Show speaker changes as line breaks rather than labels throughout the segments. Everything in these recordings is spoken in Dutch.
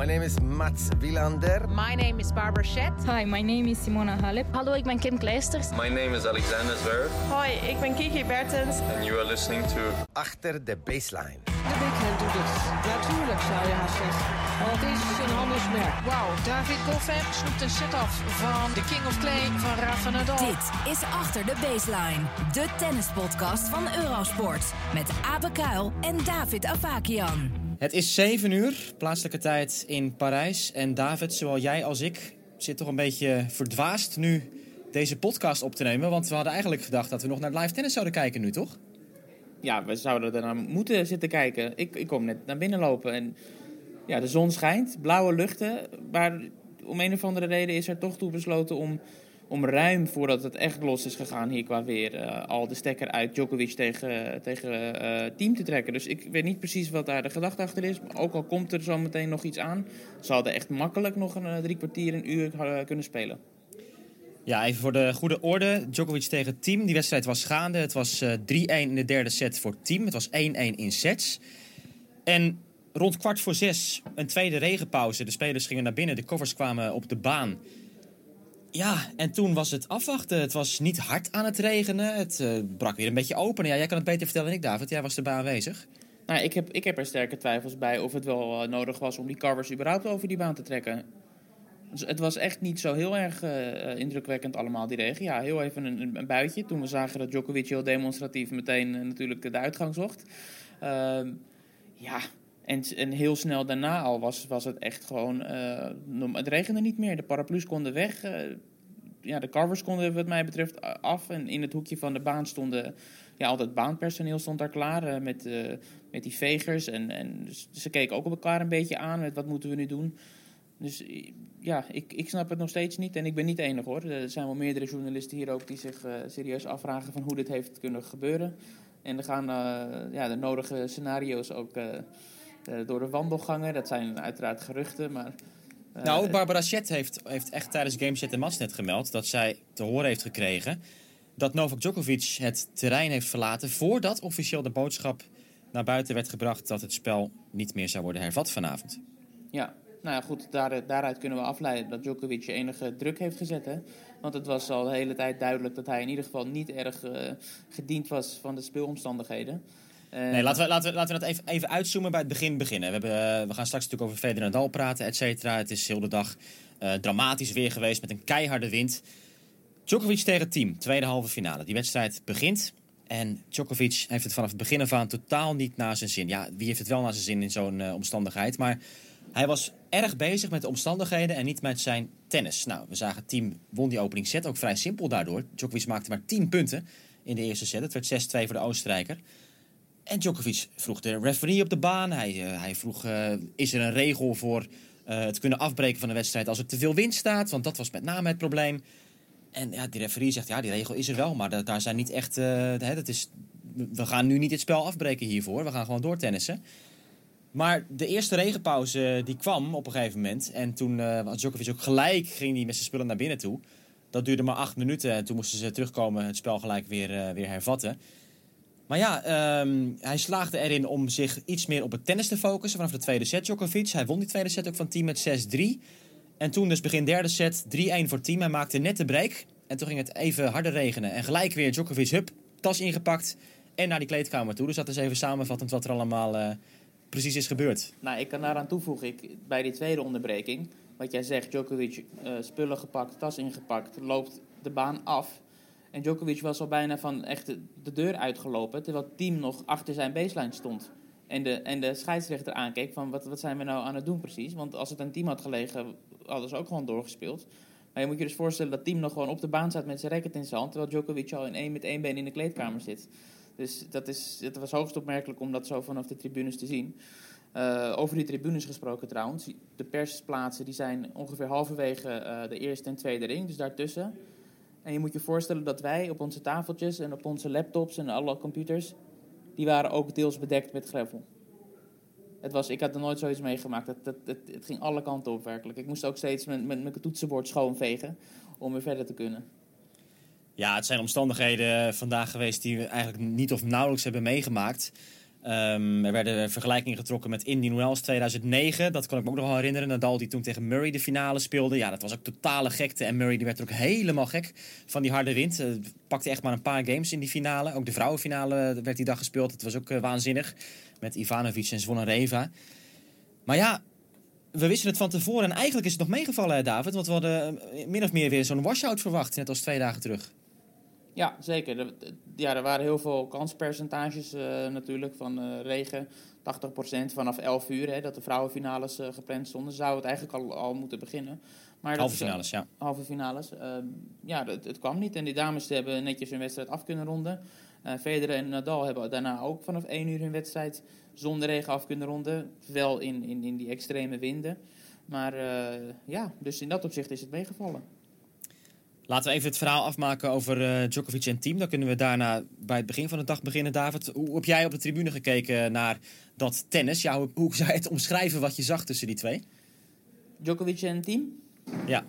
My name is Mats Wilander.
My name is Barbara Schett.
Hi, my name is Simona Halep.
Hallo, ik ben Kim Kleisters.
My name is Alexander Zverev.
Hoi, ik ben Kiki Bertens.
And you are listening to...
Achter de baseline.
De backhand doet het. Natuurlijk zou je haast zeggen. Want het is een handelsmerk.
Wauw, David Goffin snoept een set-off van de King of Clay van Rafa Nadal.
Dit is Achter de Baseline, de tennispodcast van Eurosport. Met Abe Kuil en David Avakian.
Het is 7 uur, plaatselijke tijd in Parijs. En David, zowel jij als ik, zit toch een beetje verdwaasd nu deze podcast op te nemen. Want we hadden eigenlijk gedacht dat we nog naar live tennis zouden kijken nu, toch?
Ja, we zouden er naar moeten zitten kijken. Ik, ik kom net naar binnen lopen en ja, de zon schijnt, blauwe luchten. Maar om een of andere reden is er toch toe besloten om, om ruim voordat het echt los is gegaan hier qua weer... eh, al de stekker uit Djokovic tegen, tegen eh, team te trekken. Dus ik weet niet precies wat daar de gedachte achter is. Maar ook al komt er zo meteen nog iets aan... ze hadden echt makkelijk nog een eh, drie kwartier, een uur kunnen spelen.
Ja, even voor de goede orde. Djokovic tegen team. Die wedstrijd was gaande. Het was eh, 3-1 in de derde set voor team. Het was 1-1 in sets. En rond kwart voor zes een tweede regenpauze. De spelers gingen naar binnen. De covers kwamen op de baan. Ja, en toen was het afwachten. Het was niet hard aan het regenen. Het eh, brak weer een beetje open. Ja, jij kan het beter vertellen dan ik, David. Jij was erbij aanwezig.
Nou, ik heb, ik heb er sterke twijfels bij of het wel eh, nodig was om die covers überhaupt over die baan te trekken. Dus het was echt niet zo heel erg eh, indrukwekkend allemaal, die regen. Ja, heel even een, een, buitje. Toen we zagen dat Djokovic heel demonstratief meteen natuurlijk de uitgang zocht. Ehm, ja, en, en heel snel daarna al was, was het echt gewoon... eh, het regende niet meer. De paraplu's konden weg. eh, ja, de covers konden wat mij betreft af. En in het hoekje van de baan stonden... Ja, al dat baanpersoneel stond daar klaar eh, met, eh, met die vegers. En, en ze keken ook op elkaar een beetje aan met wat moeten we nu doen. Dus eh, ja, ik, ik snap het nog steeds niet. En ik ben niet de enige hoor. Er zijn wel meerdere journalisten hier ook die zich eh, serieus afvragen van hoe dit heeft kunnen gebeuren. En er gaan eh, ja, de nodige scenario's ook eh, eh, door de wandelgangen. Dat zijn uiteraard geruchten, maar... eh,
Nou, Barbara Schett heeft, heeft echt tijdens Game Chat en Masnet gemeld dat zij te horen heeft gekregen dat Novak Djokovic het terrein heeft verlaten voordat officieel de boodschap naar buiten werd gebracht dat het spel niet meer zou worden hervat vanavond.
Ja, nou ja, goed, daar, daaruit kunnen we afleiden dat Djokovic enige druk heeft gezet. Hè? Want het was al de hele tijd duidelijk dat hij in ieder geval niet erg eh, gediend was van de speelomstandigheden. Eh,
Nee, laten we, laten we, laten we dat even, even uitzoomen bij het begin beginnen. We, hebben, eh, we gaan straks natuurlijk over Federer Nadal praten, et cetera. Het is heel de dag eh, dramatisch weer geweest met een keiharde wind. Djokovic tegen team, tweede halve finale. Die wedstrijd begint en Djokovic heeft het vanaf het begin af aan totaal niet naar zijn zin. Ja, wie heeft het wel naar zijn zin in zo'n omstandigheid? Maar hij was erg bezig met de omstandigheden en niet met zijn tennis. Nou, we zagen team won die opening set ook vrij simpel daardoor. Djokovic maakte maar 10 punten in de eerste set. Het werd 6-2 voor de Oostenrijker. En Djokovic vroeg de referee op de baan. Hij, eh, hij vroeg, eh, is er een regel voor eh, het kunnen afbreken van de wedstrijd als er te veel wind staat? Want dat was met name het probleem. En ja, die referee zegt, ja, die regel is er wel, maar da- daar zijn niet echt... hè, dat is, we gaan nu niet het spel afbreken hiervoor. We gaan gewoon doortennissen. Maar de eerste regenpauze die kwam op een gegeven moment. En toen eh, was Djokovic ook gelijk, ging hij met zijn spullen naar binnen toe. Dat duurde maar acht minuten en toen moesten ze terugkomen, het spel gelijk weer, weer hervatten. Maar ja, ehm, hij slaagde erin om zich iets meer op het tennis te focussen vanaf de tweede set, Djokovic. Hij won die tweede set ook van team met 6-3. En toen dus begin derde set, 3-1 voor team. Hij maakte net de break. En toen ging het even harder regenen. En gelijk weer Djokovic, hup, tas ingepakt. En naar die kleedkamer toe. Dus dat is even samenvattend wat er allemaal eh, precies is gebeurd.
Nou, ik kan daaraan toevoegen, ik, bij die tweede onderbreking, wat jij zegt, Djokovic eh, spullen gepakt, tas ingepakt, loopt de baan af. En Djokovic was al bijna van echt de, de deur uitgelopen, terwijl het team nog achter zijn baseline stond. En de, en de scheidsrechter aankeek van wat, wat zijn we nou aan het doen precies? Want als het aan team had gelegen, hadden ze ook gewoon doorgespeeld. Maar je moet je dus voorstellen dat team nog gewoon op de baan staat met zijn racket in zijn hand, terwijl Djokovic al in één, met één been in de kleedkamer zit. Dus dat, is, het was hoogst opmerkelijk om dat zo vanaf de tribunes te zien. Eh, over die tribunes gesproken trouwens. De persplaatsen die zijn ongeveer halverwege eh, de eerste en tweede ring, dus daartussen. En je moet je voorstellen dat wij op onze tafeltjes en op onze laptops en alle computers, die waren ook deels bedekt met gravel. Het was, ik had er nooit zoiets meegemaakt. Het, het, het, het ging alle kanten op werkelijk. Ik moest ook steeds met, met mijn toetsenbord schoonvegen om weer verder te kunnen.
Ja, het zijn omstandigheden vandaag geweest die we eigenlijk niet of nauwelijks hebben meegemaakt. Ehm, er werden vergelijkingen getrokken met Indian Wells 2009. Dat kan ik me ook nog wel herinneren. Nadal die toen tegen Murray de finale speelde. Ja, dat was ook totale gekte. En Murray die werd er ook helemaal gek van die harde wind. Uh, pakte echt maar een paar games in die finale. Ook de vrouwenfinale werd die dag gespeeld. Het was ook uh, waanzinnig. Met Ivanovic en Zvonareva. Maar ja, we wisten het van tevoren. En eigenlijk is het nog meegevallen, David. Want we hadden uh, min of meer weer zo'n washout verwacht. Net als twee dagen terug.
Ja, zeker. Er, ja, er waren heel veel kanspercentages uh, natuurlijk van uh, regen. 80% vanaf 11 uur, hè, dat de vrouwenfinales uh, gepland stonden. Zou het eigenlijk al, al moeten beginnen.
Maar halve finales, ja.
Halve finales. ja, het, het, kwam niet. En die dames hebben netjes hun wedstrijd af kunnen ronden. Federer en Nadal hebben daarna ook vanaf 1 uur hun wedstrijd zonder regen af kunnen ronden. Wel in, in, in die extreme winden. Maar ja, dus in dat opzicht is het meegevallen.
Laten we even het verhaal afmaken over uh, Djokovic en team. Dan kunnen we daarna bij het begin van de dag beginnen. David, hoe heb jij op de tribune gekeken naar dat tennis? Ja, hoe, hoe zou je het omschrijven wat je zag tussen die twee?
Djokovic en team?
Ja.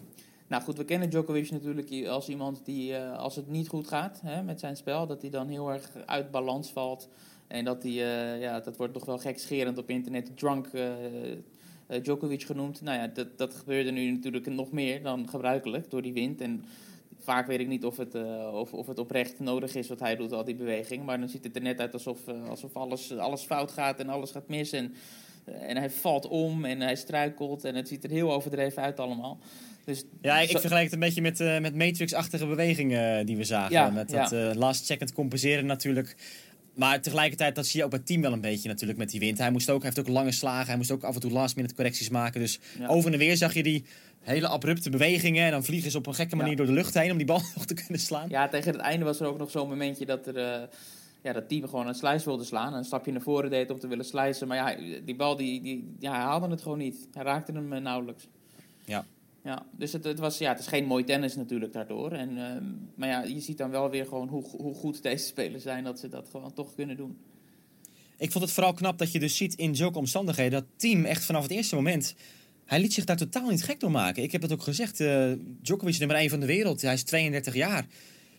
Nou goed, we kennen Djokovic natuurlijk als iemand die, uh, als het niet goed gaat hè, met zijn spel, dat hij dan heel erg uit balans valt. En dat hij, uh, ja, dat wordt toch wel gekscherend op internet, drunk Djokovic genoemd. Nou ja, dat, dat gebeurde nu natuurlijk nog meer dan gebruikelijk door die wind. En vaak weet ik niet of het, uh, of, of het oprecht nodig is wat hij doet, al die bewegingen. Maar dan ziet het er net uit alsof, uh, alsof alles, alles fout gaat en alles gaat mis. En, uh, en hij valt om en hij struikelt en het ziet er heel overdreven uit allemaal. Dus,
ja, ik, ik vergelijk het een beetje met, met Matrix-achtige bewegingen die we zagen.
Ja,
met
ja.
dat last second compenseren natuurlijk. Maar tegelijkertijd, dat zie je ook bij het team wel een beetje natuurlijk met die wind. Hij moest ook, hij heeft ook lange slagen, hij moest ook af en toe last minute correcties maken. Dus
Ja.
over en weer zag je die hele abrupte bewegingen. En dan vliegen ze op een gekke manier
Ja.
door de lucht heen om die bal nog te kunnen slaan.
Ja, tegen het einde was er ook nog zo'n momentje dat er... eh, ja, dat team gewoon een slice wilde slaan. Een stapje naar voren deed om te willen slicen. Maar ja, die bal, die, die, ja, hij haalde het gewoon niet. Hij raakte hem eh, nauwelijks.
Ja.
Ja, dus het, het, was, ja, het is geen mooi tennis natuurlijk daardoor. En, ehm, maar ja, je ziet dan wel weer gewoon hoe, hoe goed deze spelers zijn... dat ze dat gewoon toch kunnen doen.
Ik vond het vooral knap dat je dus ziet in zulke omstandigheden dat team echt vanaf het eerste moment. Hij liet zich daar totaal niet gek door maken. Ik heb het ook gezegd. eh Djokovic nummer 1 van de wereld. Hij is 32 jaar.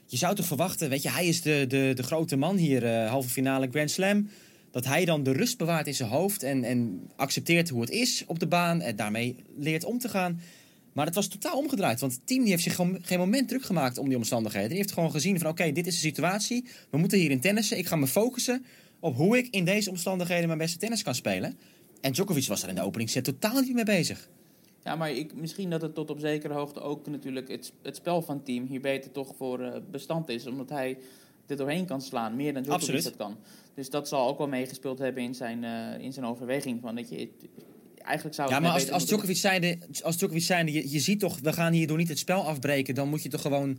Je zou toch verwachten, weet je, hij is de, de, de grote man hier, eh, halve finale Grand Slam. Dat hij dan de rust bewaart in zijn hoofd en, en accepteert hoe het is op de baan en daarmee leert om te gaan. Maar het was totaal omgedraaid, want het team die heeft zich gewoon geen moment druk gemaakt om die omstandigheden. Die heeft gewoon gezien van oké, dit is de situatie, we moeten hier in tennissen. Ik ga me focussen op hoe ik in deze omstandigheden mijn beste tennis kan spelen. En Djokovic was er in de openingsset totaal niet mee bezig.
Ja, maar ik, misschien dat het tot op zekere hoogte ook natuurlijk het, het spel van het team hier beter toch voor eh, bestand is. Omdat hij er doorheen kan slaan, meer dan Djokovic
Absoluut.
dat kan. Dus dat zal ook wel meegespeeld hebben in zijn, eh, in zijn overweging. Van dat je, eigenlijk zou
Ja, maar als, als Djokovic zijnde, als Djokovic zijnde je, je ziet toch, we gaan hierdoor niet het spel afbreken. Dan moet je toch gewoon...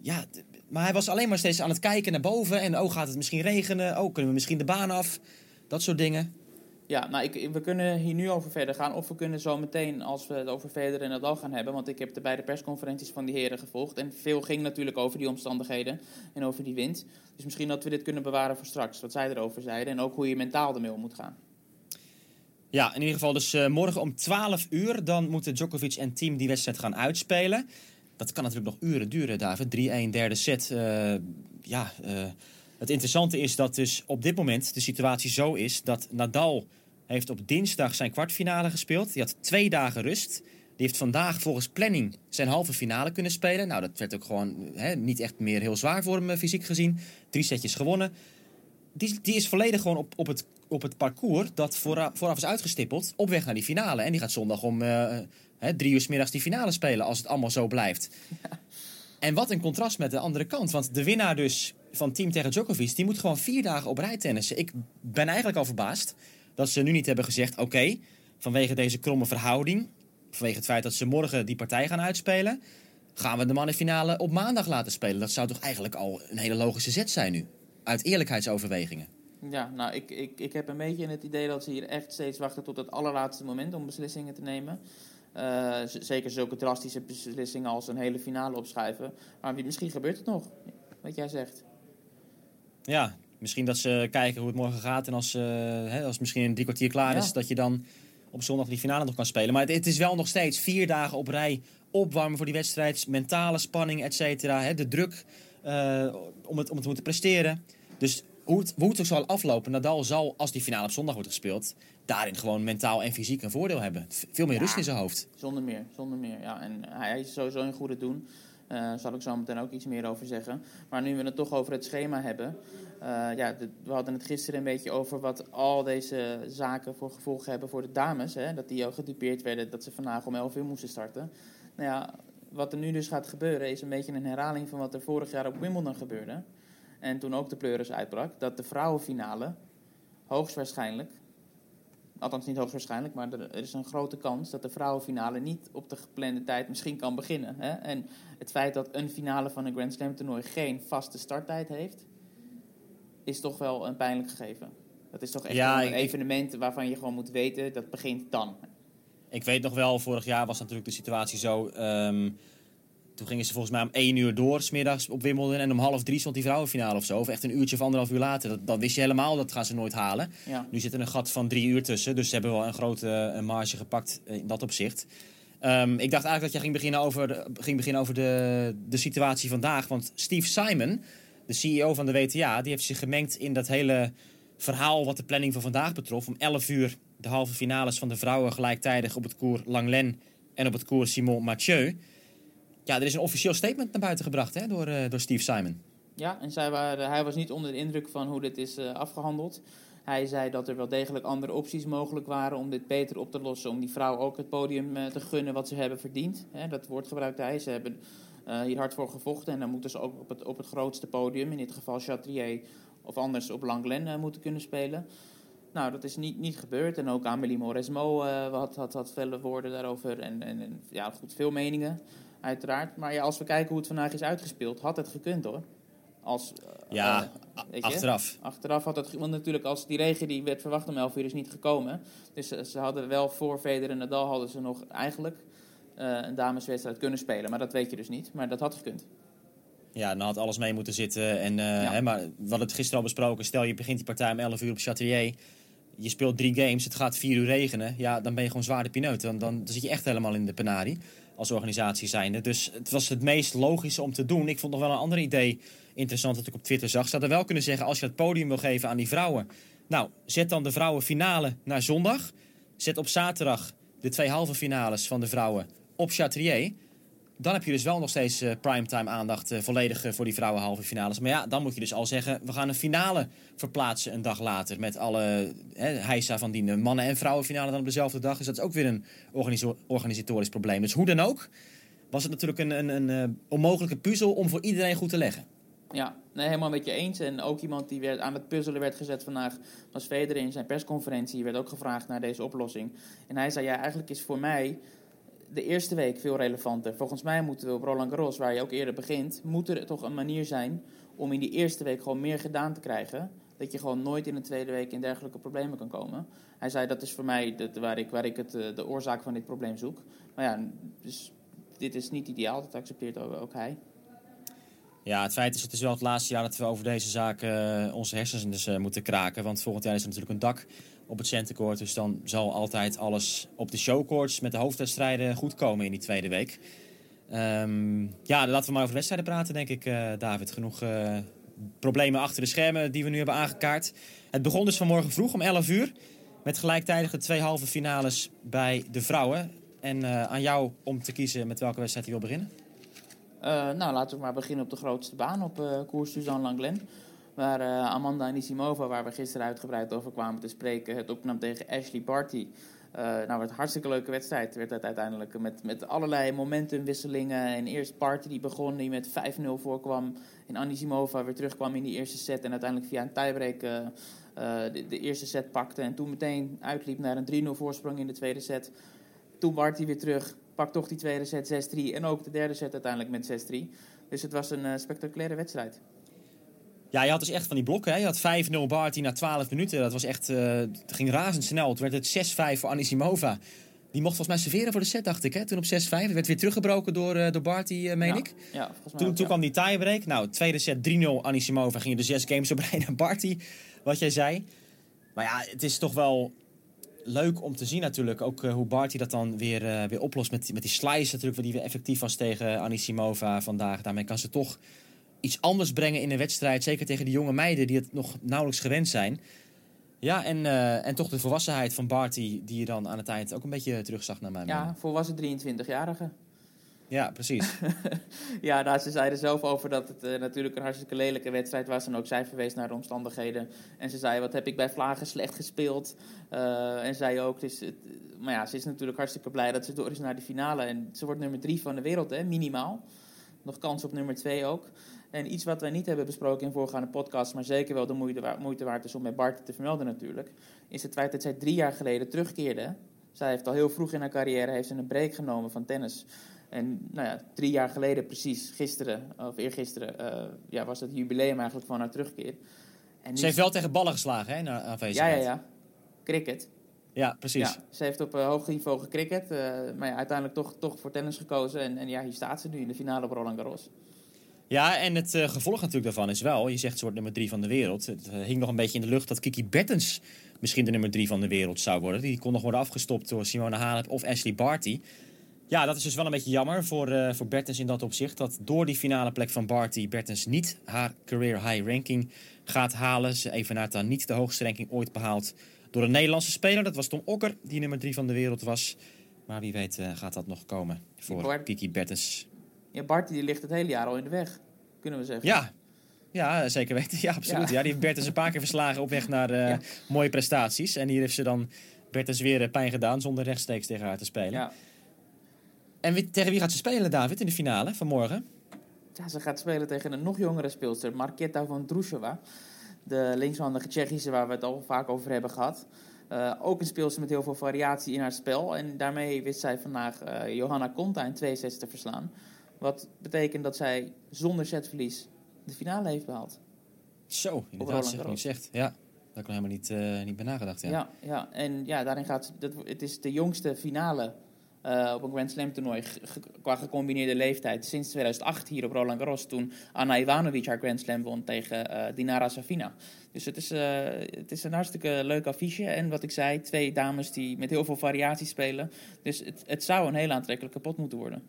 Ja, maar hij was alleen maar steeds aan het kijken naar boven. En oh, gaat het misschien regenen? Oh, kunnen we misschien de baan af? Dat soort dingen.
Ja, nou, ik, we kunnen hier nu over verder gaan. Of we kunnen zo meteen, als we het over Federer en Nadal gaan hebben... want ik heb de beide persconferenties van die heren gevolgd... en veel ging natuurlijk over die omstandigheden en over die wind. Dus misschien dat we dit kunnen bewaren voor straks, wat zij erover zeiden... en ook hoe je mentaal ermee om moet gaan.
Ja, in ieder geval dus eh, morgen om 12 uur. Dan moeten Djokovic en team die wedstrijd gaan uitspelen. Dat kan natuurlijk nog uren duren, David. 3-1, derde set. Eh, ja, eh, het interessante is dat dus op dit moment de situatie zo is... dat Nadal heeft op dinsdag zijn kwartfinale gespeeld. Die had twee dagen rust. Die heeft vandaag volgens planning zijn halve finale kunnen spelen. Nou, dat werd ook gewoon hè, niet echt meer heel zwaar voor hem eh, fysiek gezien. Drie setjes gewonnen. Die, die is volledig gewoon op, op, het, op het parcours dat vooraf, vooraf is uitgestippeld op weg naar die finale. En die gaat zondag om eh, hè, drie uur 's middags die finale spelen als het allemaal zo blijft. En wat een contrast met de andere kant. Want de winnaar dus van team tegen Djokovic, die moet gewoon vier dagen op rij tennissen. Ik ben eigenlijk al verbaasd dat ze nu niet hebben gezegd, oké, vanwege deze kromme verhouding, vanwege het feit dat ze morgen die partij gaan uitspelen, gaan we de mannenfinale op maandag laten spelen. Dat zou toch eigenlijk al een hele logische zet zijn nu. Uit eerlijkheidsoverwegingen.
Ja, nou, ik, ik, ik heb een beetje het idee dat ze hier echt steeds wachten tot het allerlaatste moment om beslissingen te nemen. Eh, zeker zulke drastische beslissingen als een hele finale opschuiven. Maar misschien gebeurt het nog, wat jij zegt.
Ja, misschien dat ze kijken hoe het morgen gaat. En als, eh, hè, als het misschien een drie kwartier klaar
Ja.
is, dat je dan op zondag die finale nog kan spelen. Maar het, het is wel nog steeds vier dagen op rij opwarmen voor die wedstrijd. Mentale spanning, et cetera. De druk eh, om, het, om het te moeten presteren. Dus hoe het, hoe het ook zal aflopen, Nadal zal, als die finale op zondag wordt gespeeld, daarin gewoon mentaal en fysiek een voordeel hebben. Veel meer
Ja.
rust in zijn hoofd.
Zonder meer, zonder meer. Ja, en hij is sowieso een goede doen. Daar zal ik zo meteen ook iets meer over zeggen. Maar nu we het toch over het schema hebben. eh, ja, we hadden het gisteren een beetje over wat al deze zaken voor gevolgen hebben voor de dames. Hè? Dat die ook gedupeerd werden dat ze vandaag om 11 uur moesten starten. Nou ja, wat er nu dus gaat gebeuren is een beetje een herhaling van wat er vorig jaar op Wimbledon gebeurde. En toen ook de pleuris uitbrak. Dat de vrouwenfinale hoogstwaarschijnlijk althans niet hoogstwaarschijnlijk, maar er, is een grote kans dat de vrouwenfinale niet op de geplande tijd misschien kan beginnen. Hè? En het feit dat een finale van een Grand Slam toernooi geen vaste starttijd heeft, is toch wel een pijnlijk gegeven. Dat is toch echt
Ja,
een
ik-
evenement waarvan je gewoon moet weten dat begint dan.
Ik weet nog wel, vorig jaar was natuurlijk de situatie zo. ehm, toen gingen ze volgens mij om één uur door, smiddags op Wimbledon. En om half drie stond die vrouwenfinale of zo. Of echt een uurtje of anderhalf uur later. Dat, dat wist je helemaal, dat gaan ze nooit halen.
Ja.
Nu zit er een gat van drie uur tussen. Dus ze hebben wel een grote eh, marge gepakt in dat opzicht. Ehm, ik dacht eigenlijk dat jij ging beginnen over, de- ging beginnen over de, de situatie vandaag. Want Steve Simon, de CEO van de WTA, die heeft zich gemengd in dat hele verhaal wat de planning van vandaag betrof. Om 11 uur de halve finales van de vrouwen gelijktijdig op het koer Langlen en op het koer Simon Mathieu. Ja, er is een officieel statement naar buiten gebracht hè, door, eh, door Steve Simon.
Ja, en zij hij was niet onder de indruk van hoe dit is eh, afgehandeld. Hij zei dat er wel degelijk andere opties mogelijk waren om dit beter op te lossen. Om die vrouw ook het podium eh, te gunnen wat ze hebben verdiend. Dat woord gebruikte hij. Ze hebben hier hard voor gevochten. En dan moeten ze ook op het, op het grootste podium, in dit geval Chatrier of anders op Langlen, eh, moeten kunnen spelen. Nou, dat is niet, niet gebeurd. En ook Amélie Mauresmo eh, had, had, had vele woorden daarover. En, en, en ja, goed, veel meningen, uiteraard. Maar ja, als we kijken hoe het vandaag is uitgespeeld, had het gekund hoor. Als, eh,
Ja,
eh,
achteraf.
Achteraf had het, want natuurlijk als die regen die werd verwacht om 11 uur is niet gekomen. Dus ze, hadden wel voor Federer en Nadal hadden ze nog eigenlijk een dameswedstrijd kunnen spelen. Maar dat weet je dus niet. Maar dat had gekund.
Ja, dan had alles mee moeten zitten. En, eh, hè, maar we hadden het gisteren al besproken. Stel, je begint die partij om 11 uur op Chatrier. Je speelt drie games, het gaat vier uur regenen. Ja, dan ben je gewoon zwaar de pineut. Dan, dan, zit je echt helemaal in de penarie als organisatie zijnde. Dus het was het meest logische om te doen. Ik vond nog wel een ander idee interessant dat ik op Twitter zag. Ze hadden wel kunnen zeggen, als je het podium wil geven aan die vrouwen... Nou, zet dan de vrouwenfinale naar zondag. Zet op zaterdag de twee halve finales van de vrouwen op Chatrier. Dan heb je dus wel nog steeds eh, primetime aandacht eh, volledig eh, voor die vrouwen halve finales. Maar ja, dan moet je dus al zeggen, we gaan een finale verplaatsen een dag later. Met alle hè, heisa van die mannen- en vrouwenfinale dan op dezelfde dag. Dus dat is ook weer een organisatorisch probleem. Dus hoe dan ook, was het natuurlijk een, een, een onmogelijke puzzel om voor iedereen goed te leggen.
Ja, nee, helemaal met je eens. En ook iemand die werd aan het puzzelen werd gezet vandaag was Federer in zijn persconferentie. werd ook gevraagd naar deze oplossing. En hij zei, ja, eigenlijk is voor mij de eerste week veel relevanter. Volgens mij moeten we op Roland Garros, waar je ook eerder begint... moet er toch een manier zijn om in die eerste week gewoon meer gedaan te krijgen... dat je gewoon nooit in de tweede week in dergelijke problemen kan komen. Hij zei, dat is voor mij de, waar ik, waar ik het, eh, de oorzaak van dit probleem zoek. Maar ja, dus dit is niet ideaal, dat accepteert ook, ook hij.
Ja, het feit is, het is wel het laatste jaar dat we over deze zaak eh, onze hersens dus, eh, moeten kraken. Want volgend jaar is er natuurlijk een dak op het centercourt. Dus dan zal altijd alles op de showcourts met de hoofdwedstrijden goed komen in die tweede week. Ehm, ja, laten we maar over wedstrijden praten, denk ik, eh, David. Genoeg problemen achter de schermen die we nu hebben aangekaart. Het begon dus vanmorgen vroeg om 11 uur. Met gelijktijdig de twee halve finales bij de vrouwen. En aan jou om te kiezen met welke wedstrijd je wil beginnen.
Uh, nou, laten we maar beginnen op de grootste baan, op uh, koers Suzanne Langlen. Waar uh, Amanda Anisimova, waar we gisteren uitgebreid over kwamen te spreken, het opnam tegen Ashley Barty. Nou, het hartstikke leuke wedstrijd werd het uiteindelijk met, met allerlei momentumwisselingen. En eerst Barty die begon, die met 5-0 voorkwam. En Anisimova weer terugkwam in die eerste set en uiteindelijk via een tiebreak de, de, eerste set pakte. En toen meteen uitliep naar een 3-0 voorsprong in de tweede set. Toen Barty weer terug, pakt toch die tweede set 6-3 en ook de derde set uiteindelijk met 6-3. Dus het was een uh, spectaculaire wedstrijd.
Ja, je had dus echt van die blokken. Hè? Je had 5-0 Barty na 12 minuten. Dat was echt, uh, het ging razendsnel. Het werd het 6-5 voor Anisimova. Die mocht volgens mij serveren voor de set, dacht ik. Hè? Toen op 6-5. Het werd weer teruggebroken door, uh, door Barty, uh, meen
ja,
ik.
Ja, volgens mij
toen,
ook,
toen
ja.
kwam die tiebreak. Nou, tweede set 3-0 Anisimova. Gingen de zes games op rij naar Barty. Wat jij zei. Maar ja, het is toch wel leuk om te zien natuurlijk. Ook uh, hoe Barty dat dan weer, uh, weer oplost met, met die slice natuurlijk. Die weer effectief was tegen Anisimova vandaag. Daarmee kan ze toch iets anders brengen in een wedstrijd. Zeker tegen die jonge meiden die het nog nauwelijks gewend zijn. Ja, en, eh, en toch de volwassenheid van Barty, die je dan aan het eind ook een beetje terugzag naar mening.
Ja, volwassen 23-jarige.
Ja, precies.
ja, nou, ze zeiden zelf over dat het eh, natuurlijk een hartstikke lelijke wedstrijd was. En ook zij verwees naar de omstandigheden. En ze zei, wat heb ik bij Vlagen slecht gespeeld. Eh, en zei ook, het maar ja, ze is natuurlijk hartstikke blij dat ze door is naar de finale. En ze wordt nummer drie van de wereld, hè, minimaal. Nog kans op nummer twee ook. En iets wat wij niet hebben besproken in voorgaande podcasts, maar zeker wel de moeite, moeite waard is om met Bart te vermelden natuurlijk, is het feit dat zij drie jaar geleden terugkeerde. Zij heeft al heel vroeg in haar carrière heeft ze een break genomen van tennis. En nou ja, drie jaar geleden precies, gisteren, of eergisteren, uh, ja, was het jubileum eigenlijk van haar terugkeer.
En nu... Ze heeft wel tegen ballen geslagen, hè, naar aanwezigheid.
Ja, ja, ja. Cricket.
Ja, precies. Ja,
ze heeft op uh, hoog niveau gecricket, uh, maar ja, uiteindelijk toch, toch voor tennis gekozen. En, en ja, hier staat ze nu in de finale op Roland Garros.
Ja, en het uh, gevolg natuurlijk daarvan is wel, je zegt ze wordt nummer drie van de wereld. Het hing nog een beetje in de lucht dat Kiki Bertens misschien de nummer drie van de wereld zou worden. Die kon nog worden afgestopt door Simona Halep of Ashley Barty. Ja, dat is dus wel een beetje jammer voor, uh, voor Bertens in dat opzicht. Dat door die finale plek van Barty Bertens niet haar career high ranking gaat halen. Ze evenaart dan niet de hoogste ranking ooit behaald door een Nederlandse speler. Dat was Tom Okker, die nummer 3 van de wereld was. Maar wie weet uh, gaat dat nog komen voor Bart... Kiki Bertens.
Ja, Barty die ligt het hele jaar al in de weg, kunnen we zeggen.
Ja, ja, zeker weten. Ja, absoluut. Ja. ja die heeft Bertens een paar keer verslagen op weg naar uh, ja. mooie prestaties. En hier heeft ze dan Bertens weer pijn gedaan zonder rechtstreeks tegen haar te spelen. Ja. En wie, tegen wie gaat ze spelen, David, in de finale van morgen?
Ja, ze gaat spelen tegen een nog jongere speelster, Marketa van Drusova. De linkshandige Tsjechische, waar we het al vaak over hebben gehad. Uh, ook een speelster met heel veel variatie in haar spel. En daarmee wist zij vandaag uh, Johanna Konta in twee sets te verslaan. Wat betekent dat zij zonder setverlies de finale heeft behaald.
Zo, inderdaad, zeg je zegt. Ja, daar nog helemaal niet, uh, niet bij nagedacht. Ja.
ja, ja, en ja, daarin gaat dat, het is de jongste finale uh, op een Grand Slam toernooi qua gecombineerde leeftijd sinds 2008 hier op Roland Garros toen Anna Ivanovic haar Grand Slam won tegen uh, Dinara Safina. Dus het is, uh, het is een hartstikke leuk affiche en wat ik zei, twee dames die met heel veel variatie spelen. Dus het, het zou een heel aantrekkelijke pot moeten worden.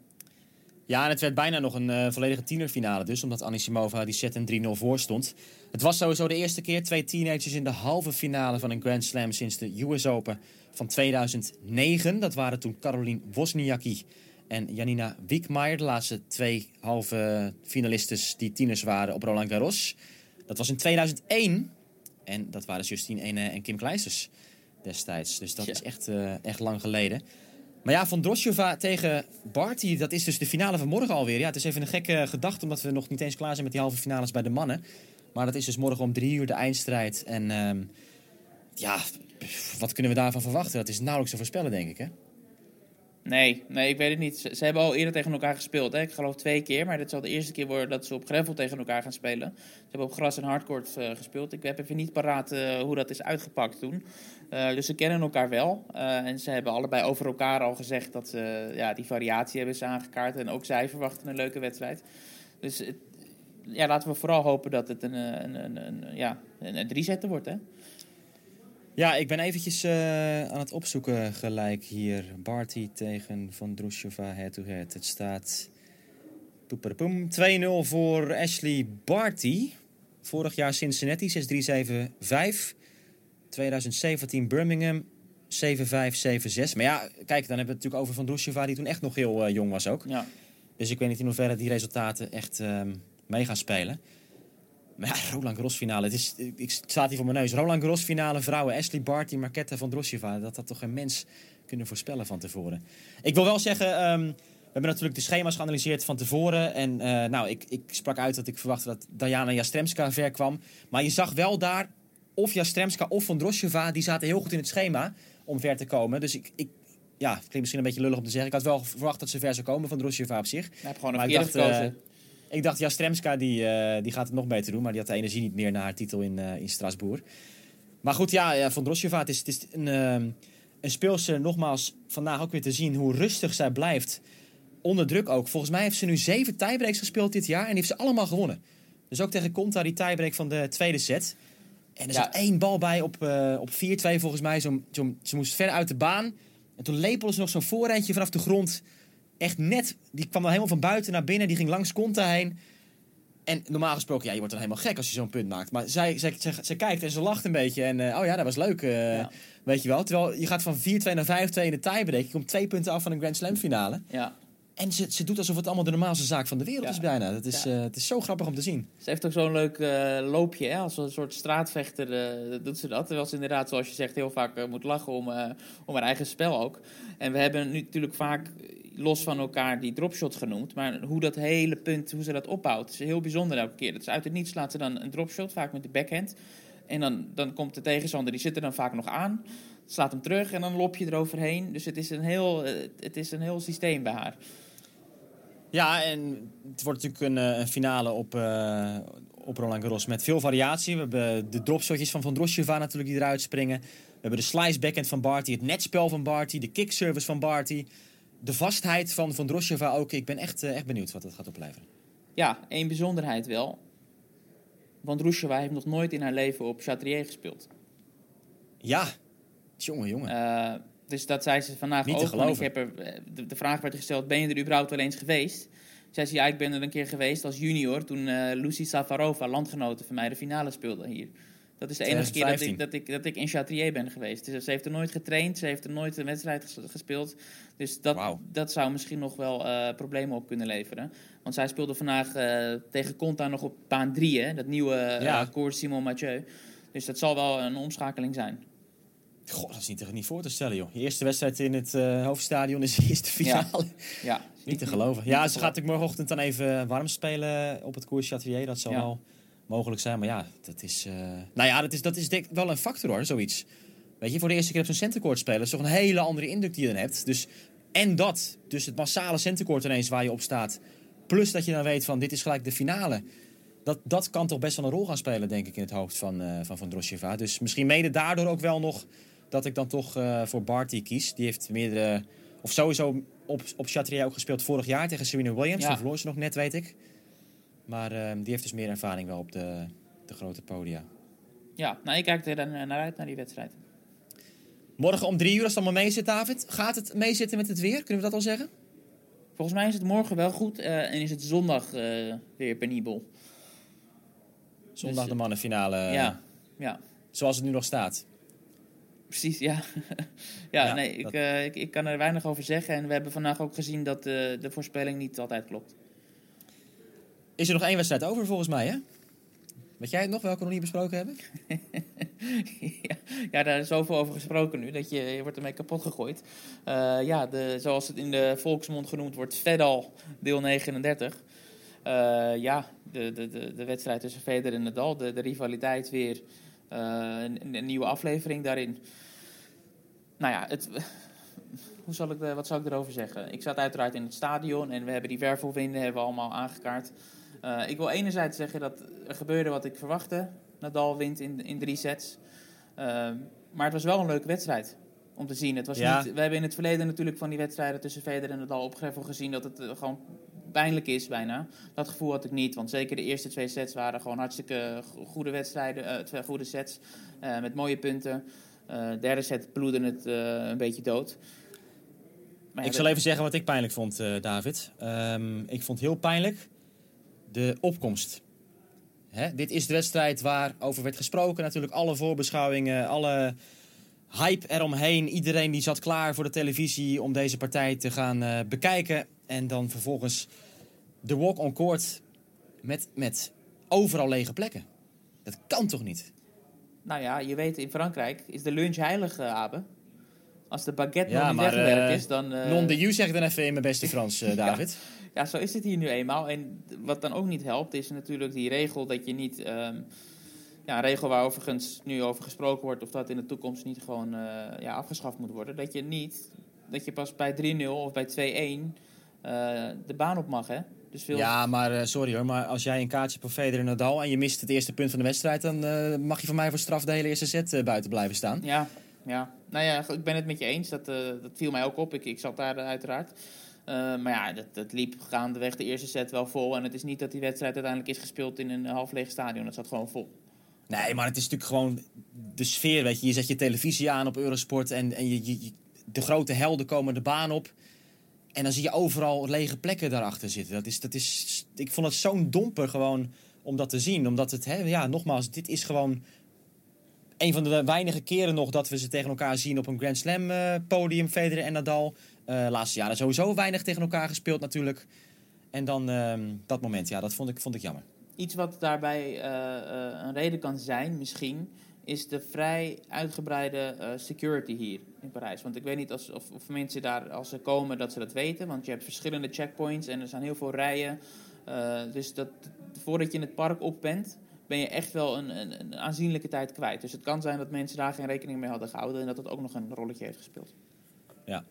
Ja, en het werd bijna nog een uh, volledige tienerfinale dus, omdat Anisimova die set een 3-0 voor stond. Het was sowieso de eerste keer twee teenagers in de halve finale van een Grand Slam sinds de US Open van 2009. Dat waren toen Caroline Wozniacki en Janina Wiekmaier, de laatste twee halve finalistes die tieners waren op Roland Garros. Dat was in 2001 en dat waren Justine Ene en Kim Kleisters destijds. Dus dat ja. is echt, uh, echt lang geleden. Maar ja, Van Drosjova tegen Barty, dat is dus de finale van morgen alweer. Ja, het is even een gekke gedachte, omdat we nog niet eens klaar zijn met die halve finales bij de mannen. Maar dat is dus morgen om drie uur de eindstrijd. En um, ja, wat kunnen we daarvan verwachten? Dat is nauwelijks te voorspellen, denk ik, hè?
Nee, nee, ik weet het niet. Ze, hebben al eerder tegen elkaar gespeeld. Hè? Ik geloof twee keer, maar dit zal de eerste keer worden dat ze op gravel tegen elkaar gaan spelen. Ze hebben op gras en hardcourt uh, gespeeld. Ik heb even niet paraat uh, hoe dat is uitgepakt toen. Uh, dus ze kennen elkaar wel. en ze hebben allebei over elkaar al gezegd dat ze ja, die variatie hebben ze aangekaart. En ook zij verwachten een leuke wedstrijd. Dus ja, laten we vooral hopen dat het een, een, een, een ja, een, een drie-zetten wordt, hè?
Ja, ik ben eventjes uh, aan het opzoeken gelijk hier. Barty tegen Van Drusjova head-to-head. Het staat 2-0 voor Ashley Barty. Vorig jaar Cincinnati 6-3-7-5. 2017 Birmingham 7-5-7-6. Maar ja, kijk, dan hebben we het natuurlijk over Van Drusjova... die toen echt nog heel uh, jong was ook.
Ja.
Dus ik weet niet in hoeverre die resultaten echt uh, mee gaan spelen. Maar ja, Roland Garros finale. Het is, ik staat hier voor mijn neus. Roland Garros finale vrouwen. Ashley Barty, Marketa van Drosjeva. Dat had toch geen mens kunnen voorspellen van tevoren. Ik wil wel zeggen... Um, we hebben natuurlijk de schema's geanalyseerd van tevoren. En uh, nou, ik, ik sprak uit dat ik verwachtte dat Diana Jastremska ver kwam. Maar je zag wel daar of Jastremska of Van Drosjeva... die zaten heel goed in het schema om ver te komen. Dus ik, ik ja, het klinkt misschien een beetje lullig om te zeggen. Ik had wel verwacht dat ze ver zou komen van Drosjeva op zich.
Hij heeft gewoon een keer gekozen. Uh,
ik dacht, Jastremska die, uh, die gaat het nog beter doen. Maar die had de energie niet meer na haar titel in, uh, in Strasbourg. Maar goed, ja, Van Drosjeva, het is, het is een, uh, een speelster, nogmaals, vandaag ook weer te zien hoe rustig zij blijft. Onder druk ook. Volgens mij heeft ze nu zeven tiebreaks gespeeld dit jaar en die heeft ze allemaal gewonnen. Dus ook tegen Conta, die tiebreak van de tweede set. En er ja. zat één bal bij op, op 4-2 volgens mij. Zo, zo, ze moest ver uit de baan. En toen lepelde ze nog zo'n vooreindje vanaf de grond echt net, die kwam dan helemaal van buiten naar binnen. Die ging langs Conta heen. En normaal gesproken, ja, je wordt dan helemaal gek als je zo'n punt maakt. Maar zij, zij, zij, zij kijkt en ze lacht een beetje. En eh, oh ja, dat was leuk. eh,
Ja.
Weet je wel. Terwijl je gaat van 4-2 naar 5-2 in de tiebreak. Je komt twee punten af van een Grand Slam finale.
Ja.
En ze, ze doet alsof het allemaal de normaalste zaak van de wereld
Ja.
is bijna. Dat is,
Ja.
eh, het is zo grappig om te zien.
Ze heeft ook zo'n leuk loopje, hè? als een soort straatvechter doet ze dat. Terwijl ze inderdaad, zoals je zegt, heel vaak moet lachen om, om haar eigen spel ook. En we hebben nu natuurlijk vaak los van elkaar die dropshot genoemd. Maar hoe dat hele punt, hoe ze dat opbouwt, is heel bijzonder elke keer. Dat is uit het niets ze dan een dropshot, vaak met de backhand. En dan, dan komt de tegenstander, die zit er dan vaak nog aan. Slaat hem terug en dan lop je eroverheen. Dus het is een heel, eh, het is een heel systeem bij haar.
Ja, en het wordt natuurlijk een, eh, finale op, eh, op Roland Garros met veel variatie. We hebben de dropshotjes van Van Drosjeva natuurlijk die eruit springen. We hebben de slice backhand van Barty, het netspel van Barty, de kickservice van Barty. De vastheid van Van Drosjeva ook. Ik ben echt, eh, echt benieuwd wat het gaat opleveren.
Ja, één bijzonderheid wel. Want Roesjewa heeft nog nooit in haar leven op Chatrier gespeeld.
Ja, jongen, jongen.
Eh, dus dat zei ze vandaag
Niet te
ook. want Ik heb er, eh, de, de vraag werd gesteld, ben je er überhaupt wel eens geweest? Zei ze, ja, ik ben er een keer geweest als junior... toen eh Lucy Safarova, landgenote van mij, de finale speelde hier. Dat is de enige keer dat ik,
2015.
dat, ik, dat ik in Chatrier ben geweest. Dus ze heeft er nooit getraind, ze heeft er nooit een wedstrijd ges- gespeeld. Dus dat, dat zou misschien nog wel eh, problemen op kunnen leveren. Want zij speelde vandaag eh, tegen Conta nog op baan 3, hè? Dat nieuwe eh
Ja.
koers Simon Mathieu. Dus dat zal wel een omschakeling zijn.
Goh, dat is niet, niet voor te stellen, joh. Je eerste wedstrijd in het hoofdstadion is de eerste finale.
Ja,
Niet te geloven. Ja, ze gaat natuurlijk morgenochtend dan even warm spelen op het koers Chatrier. Dat zal
Ja.
wel mogelijk zijn. Maar ja, dat is... eh, Nou ja, dat is, dat is denk wel een factor hoor, zoiets. Weet je, voor de eerste keer op zo'n centercourt spelen... is toch een hele andere indruk die je dan hebt. Dus, en dat, dus het massale centercourt ineens waar je op staat... plus dat je dan weet van, dit is gelijk de finale... Dat, dat kan toch best wel een rol gaan spelen, denk ik, in het hoofd van eh, Van, van Drosjeva. Dus misschien mede daardoor ook wel nog dat ik dan toch eh, voor Barty kies. Die heeft meerdere... Of sowieso op, op Chatrier ook gespeeld vorig jaar tegen Serena Williams.
Ja.
Verloor ze nog net, weet ik. Maar eh, die heeft dus meer ervaring wel op de, de grote podia.
Ja, nou, ik kijk er dan eh, naar uit, naar die wedstrijd.
Morgen om drie uur, als het allemaal mee zit, David. Gaat het meezitten met het weer? Kunnen we dat al zeggen?
Volgens mij is het morgen wel goed eh, en is het zondag eh, weer penibel.
Zondag
Dus,
de mannenfinale.
ja, ja,
Zoals het nu nog staat.
precies, ja. ja,
Ja,
nee, ik, ik, ik kan er weinig over zeggen. En we hebben vandaag ook gezien dat de voorspelling niet altijd klopt.
Is er nog één wedstrijd over volgens mij, hè? Weet jij het nog, welke we nog niet besproken hebben?
ja, daar is zoveel over gesproken nu, dat je, wordt ermee kapot gegooid. Eh, ja, de, zoals het in de volksmond genoemd wordt, Fedal, deel 39. Eh, ja, de, de, de, de wedstrijd tussen Federer en Nadal, de, de rivaliteit weer, eh, een, nieuwe aflevering daarin. Nou ja, het, hoe zal ik, wat zal ik erover zeggen? Ik zat uiteraard in het stadion en we hebben die wervelwinden hebben we allemaal aangekaart. Eh, ik wil enerzijds zeggen dat er gebeurde wat ik verwachtte. Nadal wint in, in drie sets. Eh, maar het was wel een leuke wedstrijd om te zien. Het was
Ja.
niet, we hebben in het verleden natuurlijk van die wedstrijden tussen Federer en Nadal op Greffel gezien dat het eh, gewoon pijnlijk is bijna. Dat gevoel had ik niet, want zeker de eerste twee sets waren gewoon hartstikke go- goede wedstrijden, eh, twee goede sets met mooie punten. Eh derde set bloedde het een beetje dood. Maar ja,
Ik zal even zeggen wat ik pijnlijk vond, David. Ehm, ik vond heel pijnlijk de opkomst. Hè? Dit is de wedstrijd waarover werd gesproken. Natuurlijk alle voorbeschouwingen, alle hype eromheen. Iedereen die zat klaar voor de televisie om deze partij te gaan eh, bekijken. En dan vervolgens de walk on court met, met overal lege plekken. Dat kan toch niet?
Nou ja, je weet in Frankrijk is de lunch heilig, Abe. Als de baguette
Ja,
nog niet
maar,
weggewerkt
eh,
is, dan...
Non de you zeg ik dan even in mijn beste Frans, David.
Ja, zo is het hier nu eenmaal. En wat dan ook niet helpt, is natuurlijk die regel dat je niet... ehm, ja, een regel waar overigens nu over gesproken wordt... of dat in de toekomst niet gewoon eh, ja, afgeschaft moet worden. Dat je niet... Dat je pas bij 3-0 of bij 2-1 eh, de baan op mag, hè? Dus veel...
Ja, maar eh, sorry hoor, maar als jij een kaartje voor Federer en Nadal en je mist het eerste punt van de wedstrijd, dan mag je van mij voor straf de hele eerste set buiten blijven staan.
Ja, ja. Nou ja, ik ben het met je eens. Dat, dat viel mij ook op. Ik, ik zat daar uiteraard. Eh, maar ja, dat, dat liep gaandeweg de eerste set wel vol. En het is niet dat die wedstrijd uiteindelijk is gespeeld in een half leeg stadion. Dat zat gewoon vol.
Nee, maar het is natuurlijk gewoon de sfeer, weet je. Je zet je televisie aan op Eurosport en, en je, je, je- de grote helden komen de baan op. En dan zie je overal lege plekken daarachter zitten. Dat is, dat is, ik vond het zo'n domper gewoon om dat te zien. Omdat het, hè, ja, nogmaals, dit is gewoon een van de weinige keren nog dat we ze tegen elkaar zien op een Grand Slam eh, podium, Federer en Nadal. Eh laatste jaren sowieso weinig tegen elkaar gespeeld natuurlijk. En dan ehm, dat moment, ja, dat vond ik, vond ik jammer.
Iets wat daarbij eh, eh, een reden kan zijn, misschien, is de vrij uitgebreide security hier in Parijs. Want ik weet niet als, of, of mensen daar, als ze komen, dat ze dat weten. Want je hebt verschillende checkpoints en er zijn heel veel rijen. Dus dat, voordat je in het park op bent, ben je echt wel een, een, een aanzienlijke tijd kwijt. Dus het kan zijn dat mensen daar geen rekening mee hadden gehouden en dat het ook nog een rolletje heeft gespeeld.
Ja.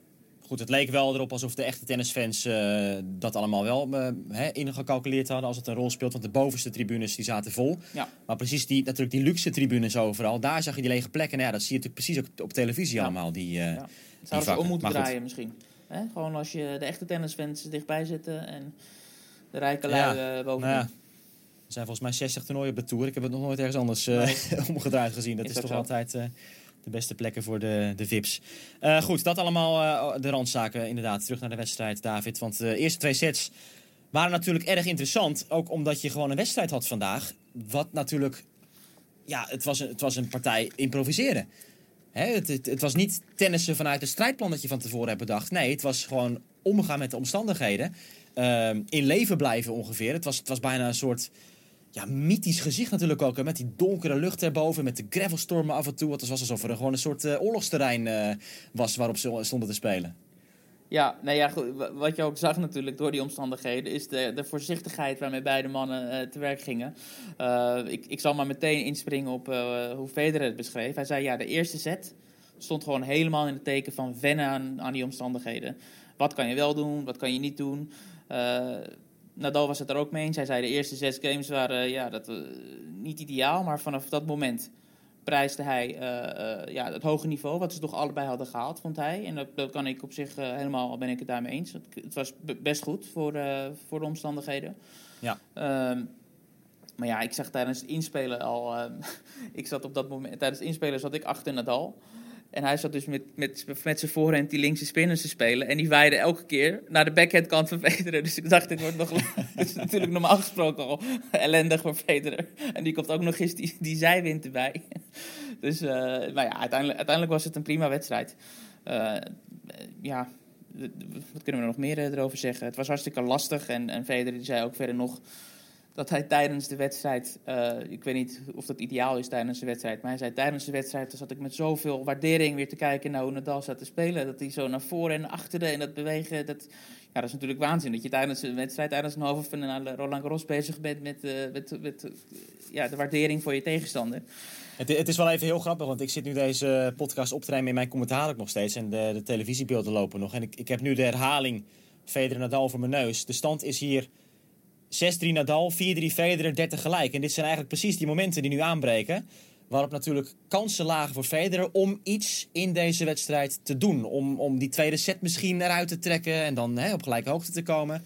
Goed, het leek wel erop alsof de echte tennisfans eh, dat allemaal wel hè, ingecalculeerd hadden als het een rol speelt. Want de bovenste tribunes die zaten vol.
Ja.
Maar precies die, natuurlijk die luxe tribunes overal, daar zag je die lege plekken. Nou ja, dat zie je natuurlijk precies ook op televisie
Ja.
allemaal. Die, eh,
Ja. Zouden ze om moeten
Maar goed.
draaien misschien. Hè? Gewoon als je de echte tennisfans dichtbij zitten en de rijke lui
Ja.
bovenin.
Nou ja, er zijn volgens mij 60 toernooien op de Tour. Ik heb het nog nooit ergens anders omgedraaid gezien. Dat
Is
toch
zo.
altijd de beste plekken voor de, de VIP's. Eh, goed, dat allemaal eh, de randzaken inderdaad. Terug naar de wedstrijd, David. Want de eerste twee sets waren natuurlijk erg interessant. Ook omdat je gewoon een wedstrijd had vandaag. Wat natuurlijk... Ja, het was een, het was een partij improviseren. Hè, het, het, het was niet tennissen vanuit het strijdplan dat je van tevoren hebt bedacht. Nee, het was gewoon omgaan met de omstandigheden. Ehm, in leven blijven ongeveer. Het was, het was bijna een soort ja, mythisch gezicht natuurlijk ook. Met die donkere lucht erboven, met de gravelstormen af en toe. Het was alsof er gewoon een soort eh, oorlogsterrein eh, was waarop ze stonden te spelen.
Ja, nou ja, wat je ook zag natuurlijk door die omstandigheden, is de, de voorzichtigheid waarmee beide mannen eh, te werk gingen. Ik, ik zal maar meteen inspringen op hoe Federer het beschreef. Hij zei, ja, de eerste set stond gewoon helemaal in het teken van wennen aan, die omstandigheden. Wat kan je wel doen, wat kan je niet doen? Nadal was het er ook mee eens. Hij zei, de eerste zes games waren ja, dat, eh, niet ideaal, maar vanaf dat moment prijsde hij eh, eh, ja, het hoge niveau, wat ze toch allebei hadden gehaald, vond hij. En dat, dat kan ik op zich eh, helemaal, ben ik het daarmee eens. Het, het was best goed voor, eh, voor de omstandigheden.
Ja.
Ehm, maar ja, ik zag tijdens het inspelen al, ik zat op dat moment, tijdens het inspelen zat ik achter Nadal. En hij zat dus met, met, met zijn voorhand die linkse spinners te spelen. En die waaide elke keer naar de backhandkant van Federer. Dus ik dacht, dit wordt nog... Dit is natuurlijk normaal gesproken al ellendig voor Federer. En die komt ook nog eens die, die zijwind erbij. Dus, maar ja, uiteindelijk, uiteindelijk was het een prima wedstrijd. Eh, ja, wat kunnen we nog meer eh, erover zeggen? Het was hartstikke lastig. En, en Federer die zei ook verder nog dat hij tijdens de wedstrijd, eh, ik weet niet of dat ideaal is tijdens de wedstrijd, maar hij zei tijdens de wedstrijd zat ik met zoveel waardering weer te kijken naar hoe Nadal zat te spelen. Dat hij zo naar voren en achteren en dat bewegen, dat, ja, dat is natuurlijk waanzin. Dat je tijdens een wedstrijd, tijdens een halve finale Roland Garros bezig bent met, eh, met, ja, de waardering voor je tegenstander.
Het, het is wel even heel grappig, want ik zit nu deze podcast op te nemen in mijn commentaar ook nog steeds. En de, de televisiebeelden lopen nog. En ik, ik heb nu de herhaling Federer Nadal voor mijn neus. De stand is hier 6-3 Nadal, 4-3 Federer, 30 gelijk. En dit zijn eigenlijk precies die momenten die nu aanbreken. Waarop natuurlijk kansen lagen voor Federer om iets in deze wedstrijd te doen. Om, om die tweede set misschien eruit te trekken en dan hè, op gelijke hoogte te komen.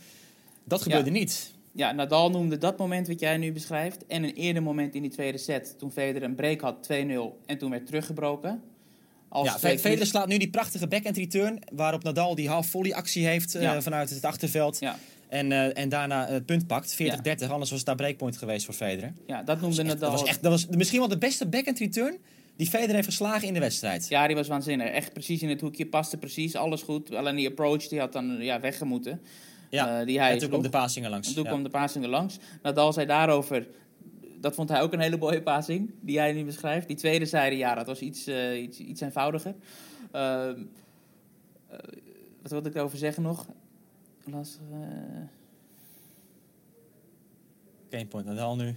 Dat gebeurde niet.
Ja, Nadal noemde dat moment wat jij nu beschrijft. En een eerder moment in die tweede set, toen Federer een break had, 2-0, en toen werd teruggebroken. Als
Ja,
twee-
Federer slaat nu die prachtige backhand return. Waarop Nadal die half volley actie heeft eh, vanuit het achterveld.
Ja,
En, eh, en daarna het punt pakt. 40-30. Anders was het daar breakpoint geweest voor Federer.
ja, dat noemde
Echt,
Nadal.
dat was echt, dat was misschien wel de beste backhand return die Federer heeft verslagen in de wedstrijd.
Ja, die was waanzinnig. Echt precies in het hoekje, paste precies, alles goed. Alleen die approach, die had dan ja, weggemoeten.
Ja,
Eh, die hij
en toen kwam de passingen langs.
En toen
Ja.
kwam de passing er langs. Nadal zei daarover, dat vond hij ook een hele mooie passing, die jij nu beschrijft. Die tweede zeide, ja, dat was iets, eh, iets, iets eenvoudiger. Ehm, eh, wat wilde ik erover zeggen nog? Lastig, eh,
Geen point Nadal nu.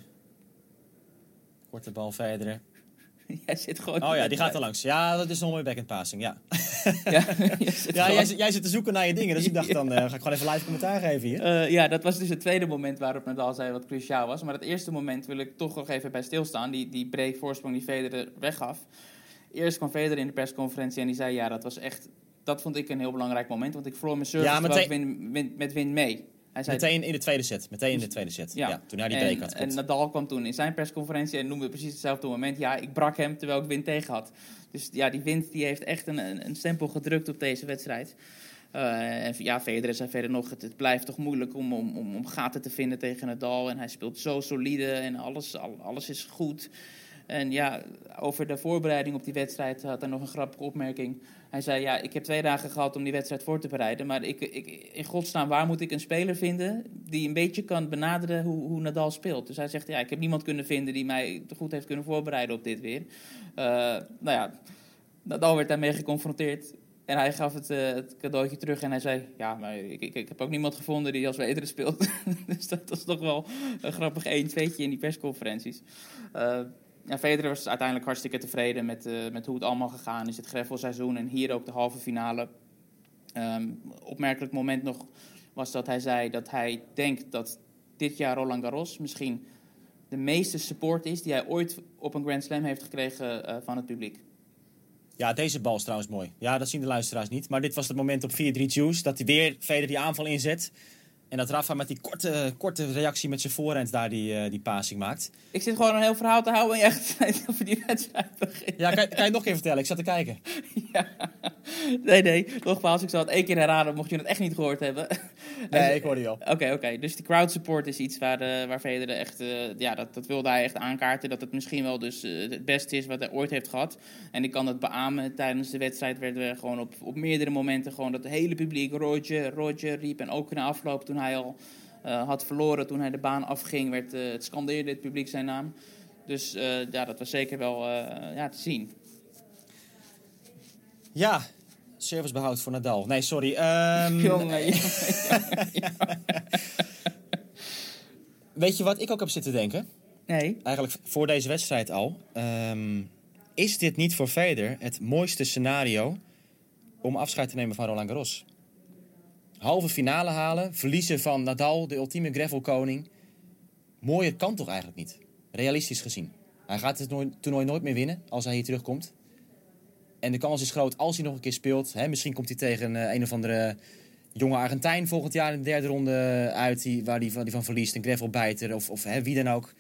Korte bal Federer.
jij zit gewoon...
Oh ja, die gaat er langs. Ja, dat is een mooie backhand passing. Ja,
Ja, jij zit
ja
gewoon-
jij, zit- jij zit te zoeken naar je dingen. Dus ik dacht, dan eh, ga ik gewoon even live commentaar geven hier.
Eh, ja, dat was dus het tweede moment waarop Nadal zei wat cruciaal was. Maar het eerste moment wil ik toch nog even bij stilstaan. Die, die break voorsprong die Federer weggaf. Eerst kwam Federer in de persconferentie en die zei... Ja, dat was echt... Dat vond ik een heel belangrijk moment. Want ik verloor mijn service
Ja, meteen-
win, win- met win mee. Hij zei,
Meteen in de tweede set. Meteen in de tweede set. Ja,
Ja.
toen hij die
en,
break had.
en. Nadal kwam toen in zijn persconferentie en noemde precies hetzelfde moment. Ja, ik brak hem terwijl ik wind tegen had. Dus ja, die wind die heeft echt een, een, stempel gedrukt op deze wedstrijd. Uh, en ja, Federer zei verder nog, het, het blijft toch moeilijk om, om, om, om, gaten te vinden tegen Nadal. En hij speelt zo solide en alles, alles is goed. En ja, over de voorbereiding op die wedstrijd had hij nog een grappige opmerking. Hij zei, ja, ik heb twee dagen gehad om die wedstrijd voor te bereiden. Maar ik, ik, in godsnaam, waar moet ik een speler vinden die een beetje kan benaderen hoe, hoe Nadal speelt? Dus hij zegt, ja, ik heb niemand kunnen vinden die mij goed heeft kunnen voorbereiden op dit weer. Uh, nou ja, Nadal werd daarmee geconfronteerd. En hij gaf het, uh, het, cadeautje terug en hij zei: Ja, maar ik, ik, heb ook niemand gevonden die als Wederen speelt. dus dat was toch wel een grappig 1 2 in die persconferenties. Uh, ja, Federer was uiteindelijk hartstikke tevreden met, uh, met hoe het allemaal gegaan is. Het greffelseizoen en hier ook de halve finale. Um, opmerkelijk moment nog was dat hij zei dat hij denkt dat dit jaar Roland Garros misschien de meeste support is die hij ooit op een Grand Slam heeft gekregen uh, van het publiek.
Ja, deze bal is trouwens mooi. Ja, dat zien de luisteraars niet. Maar dit was het moment op 4-3 Juice dat hij weer Federer die aanval inzet. En dat Rafa met die korte, korte reactie met zijn voorhand daar die, uh, die passing maakt.
Ik zit gewoon een heel verhaal te houden en echt over die wedstrijd beginnen.
Ja, kan, kan je nog even vertellen? Ik zat te kijken.
ja. Nee, nee. Nogmaals, ik zal het één keer herhalen, mocht je het echt niet gehoord hebben.
nee, ik hoorde je al.
Oké, okay, oké. Okay. Dus die crowd support is iets waar, uh, waar Federer echt... Uh, ja, dat, dat wilde hij echt aankaarten. Dat het misschien wel dus het beste is wat hij ooit heeft gehad. En ik kan dat beamen. Tijdens de wedstrijd werden we gewoon op, op meerdere momenten... gewoon dat hele publiek Roger, Roger riep. En ook na afloop toen hij al uh, had verloren toen hij de baan afging, werd, uh, het scandeerde het publiek zijn naam. Dus uh, ja, dat was zeker wel ja, te zien.
Ja, servicebehoud voor Nadal. Nee, sorry. Um...
jongen, jongen,
Weet je wat ik ook heb zitten denken?
Nee.
Eigenlijk voor deze wedstrijd al. Um, is dit niet voor Federer het mooiste scenario om afscheid te nemen van Roland Garros? Halve finale halen, verliezen van Nadal, de ultieme gravelkoning. Mooier kan toch eigenlijk niet, realistisch gezien. Hij gaat het toernooi nooit meer winnen als hij hier terugkomt. En de kans is groot als hij nog een keer speelt. Hè, misschien komt hij tegen uh, een of andere jonge Argentijn volgend jaar in de derde ronde uit, die, waar hij van, die van verliest, een gravelbijter of, of hè, wie dan ook.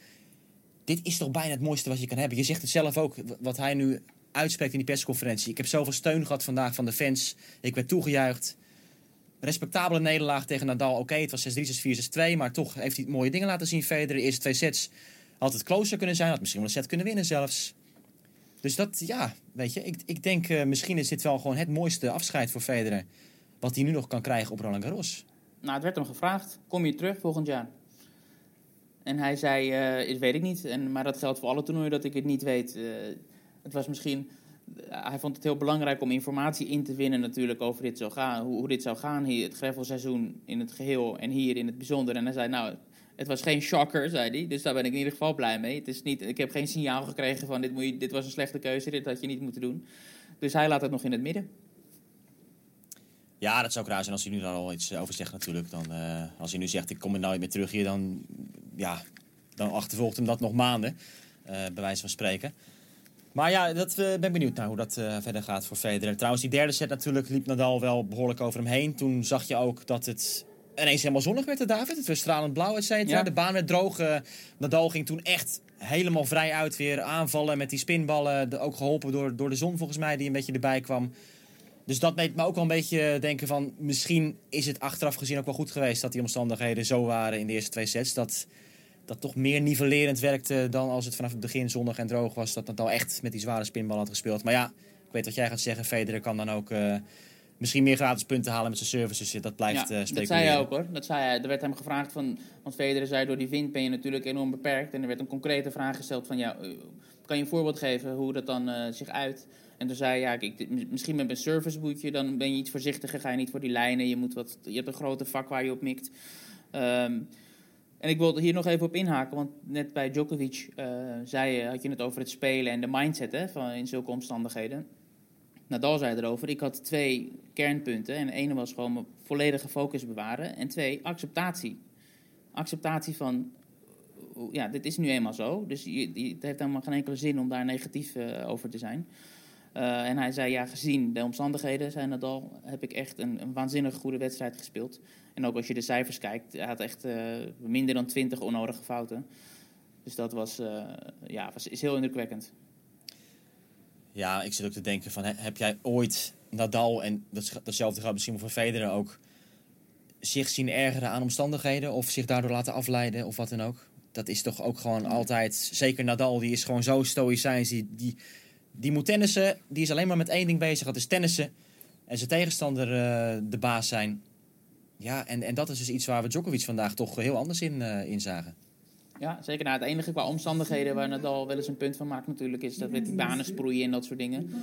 Dit is toch bijna het mooiste wat je kan hebben. Je zegt het zelf ook, wat hij nu uitspreekt in die persconferentie. Ik heb zoveel steun gehad vandaag van de fans. Ik werd toegejuicht respectabele nederlaag tegen Nadal. Oké, het was 6-3, 6-4, 6-2. Maar toch heeft hij mooie dingen laten zien. Federer, de eerste twee sets had het closer kunnen zijn. Had misschien wel een set kunnen winnen zelfs. Dus dat, ja, weet je. Ik, ik denk, uh, misschien is dit wel gewoon het mooiste afscheid voor Federer. Wat hij nu nog kan krijgen op Roland Garros.
Nou, het werd hem gevraagd. Kom je terug volgend jaar? En hij zei, uh, weet ik niet. En, maar dat geldt voor alle toernooien dat ik het niet weet. Uh, het was misschien hij vond het heel belangrijk om informatie in te winnen natuurlijk over dit zou gaan, hoe, dit zou gaan hier, het greffelseizoen in het geheel en hier in het bijzonder. En hij zei, nou, het was geen shocker, zei hij, dus daar ben ik in ieder geval blij mee. Het is niet, ik heb geen signaal gekregen van dit, moet je, dit was een slechte keuze, dit had je niet moeten doen. Dus hij laat het nog in het midden.
Ja, dat zou raar zijn als hij nu daar al iets over zegt natuurlijk. Dan, uh, als hij nu zegt, ik kom er nooit meer terug hier, dan, ja, dan achtervolgt hem dat nog maanden, uh, bij wijze van spreken. Maar ja, dat, uh, ben benieuwd naar hoe dat uh, verder gaat voor Federer. Trouwens, die derde set natuurlijk liep Nadal wel behoorlijk over hem heen. Toen zag je ook dat het ineens helemaal zonnig werd, David. Het was stralend blauw, et cetera. Ja. De baan werd droog. Uh, Nadal ging toen echt helemaal vrij uit weer aanvallen met die spinballen. De, ook geholpen door, door de zon volgens mij, die een beetje erbij kwam. Dus dat deed me ook wel een beetje denken van... misschien is het achteraf gezien ook wel goed geweest... dat die omstandigheden zo waren in de eerste twee sets. Dat dat toch meer nivellerend werkte dan als het vanaf het begin zonnig en droog was. Dat Nadal echt met die zware spinbal had gespeeld. Maar ja, ik weet wat jij gaat zeggen. Federer kan dan ook uh, misschien meer gratis punten halen met zijn services. Dat blijft ja, uh,
Dat zei hij ook hoor. Dat zei hij. Er werd hem gevraagd van... Want Federer zei door die wind ben je natuurlijk enorm beperkt. En er werd een concrete vraag gesteld van... Ja, kan je een voorbeeld geven hoe dat dan uh, zich uit... En toen zei hij, ja, ik, misschien met een serviceboetje, dan ben je iets voorzichtiger, ga je niet voor die lijnen. Je, moet wat, je hebt een grote vak waar je op mikt. Um, en ik wilde hier nog even op inhaken, want net bij Djokovic uh, zei, had je het over het spelen en de mindset hè, van, in zulke omstandigheden. Nadal zei erover, ik had twee kernpunten. En de ene was gewoon mijn volledige focus bewaren. En twee, acceptatie. Acceptatie van, ja, dit is nu eenmaal zo. Dus je, het heeft helemaal geen enkele zin om daar negatief uh, over te zijn. Uh, en hij zei, ja, gezien de omstandigheden, zei Nadal, heb ik echt een, een waanzinnig goede wedstrijd gespeeld. En ook als je de cijfers kijkt, hij had echt uh, minder dan 20 onnodige fouten. Dus dat was, uh, ja, was, is heel indrukwekkend.
Ja, ik zit ook te denken van, he- heb jij ooit Nadal, en dat, datzelfde geldt misschien voor Federer ook, zich zien ergeren aan omstandigheden of zich daardoor laten afleiden of wat dan ook? Dat is toch ook gewoon altijd, zeker Nadal, die is gewoon zo stoïcijns, die, die, die moet tennissen, die is alleen maar met één ding bezig, dat is tennissen. En zijn tegenstander eh, de baas zijn. Ja, en, en dat is dus iets waar we Djokovic vandaag toch heel anders in, eh, in zagen.
Ja, zeker. Nou, het enige qua omstandigheden waar Nadal wel eens een punt van maakt natuurlijk... is dat met die banen sproeien en dat soort dingen.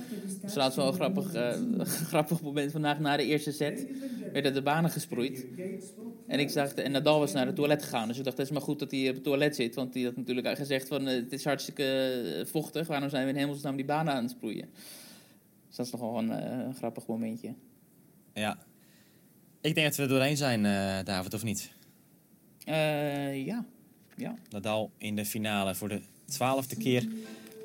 Dus trouwens wel een grappig, eh, grappig moment vandaag na de eerste set. Werden de banen gesproeid. En ik zag, en Nadal was naar het toilet gegaan. Dus ik dacht, het is maar goed dat hij op het toilet zit. Want die had natuurlijk gezegd van, eh, het is hartstikke eh, vochtig. Waarom zijn we in hemelsnaam die banen aan het sproeien? Dus dat is wel een, grappig momentje.
Ja. Ik denk dat we er doorheen zijn, David, of niet?
Ja. Ja.
Nadal in de finale voor de twaalfde keer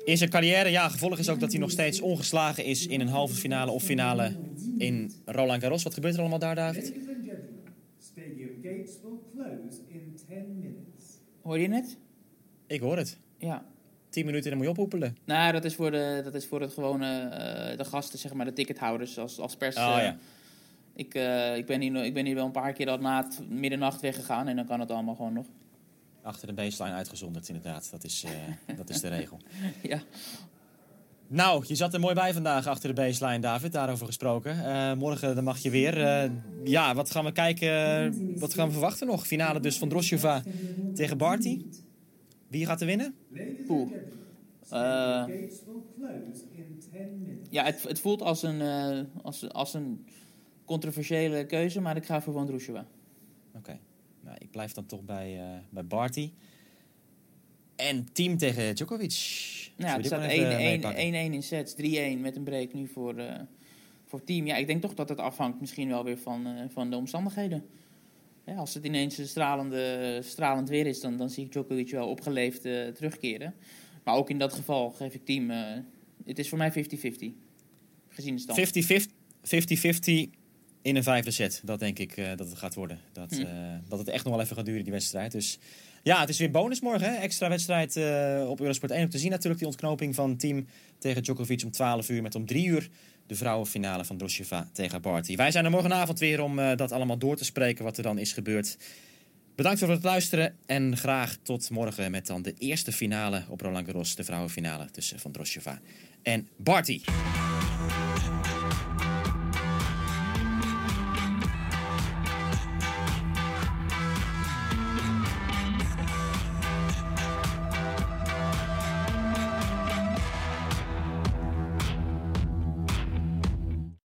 in zijn carrière. Ja, gevolg is ook dat hij nog steeds ongeslagen is in een halve finale of finale in Roland Garros. Wat gebeurt er allemaal daar, David?
Stadium gates will close in 10 minutes.
Hoor je het?
Ik hoor het.
Ja.
Tien minuten en dan moet je ophoepelen.
Nou, dat is voor, de, dat is voor het gewone, eh, de gasten, zeg maar, de tickethouders als, als pers.
Oh,
eh,
ja.
ik, eh, ik, ben hier, ik ben hier wel een paar keer al na het middernacht weggegaan en dan kan het allemaal gewoon nog.
Achter de baseline uitgezonderd, inderdaad. Dat is, eh, dat is de regel.
ja.
Nou, je zat er mooi bij vandaag achter de baseline, David. Daarover gesproken. Eh, morgen dan mag je weer. Eh, ja, wat gaan we kijken? Wat gaan we verwachten nog? Finale dus van Drosjova tegen Barty. Wie gaat er winnen?
Oeh. Eh,
Gates will close in 10 minutes.
ja, het, het voelt als een, eh, als, als een controversiële keuze, maar ik ga voor Van Drusjeva.
Oké. Nou, ik blijf dan toch bij, eh, bij Barty. En team tegen Djokovic.
Nou, het staat
maar even
1-1
meepakken?
in sets, 3-1 met een break nu voor, eh, voor team. Ja, ik denk toch dat het afhangt misschien wel weer van, eh, van de omstandigheden. Ja, als het ineens een stralende, stralend weer is, dan, dan zie ik Djokovic wel opgeleefd terugkeren. Maar ook in dat geval geef ik team... het is voor mij 50-50. Gezien de stand.
50-50 50-50 in een vijfde set. Dat denk ik eh, dat het gaat worden. Dat,
Hm.
eh, dat het echt nog wel even gaat duren, die wedstrijd. Dus ja, het is weer bonus morgen. Hè? Extra wedstrijd eh, op Eurosport 1. Om te zien natuurlijk die ontknoping van team tegen Djokovic om 12 uur. Met om 3 uur de vrouwenfinale van Drosjeva tegen Barty. Wij zijn er morgenavond weer om dat allemaal door te spreken wat er dan is gebeurd. Bedankt voor het luisteren en graag tot morgen met dan de eerste finale op Roland Garros. De vrouwenfinale tussen Van Drosjeva en Barty.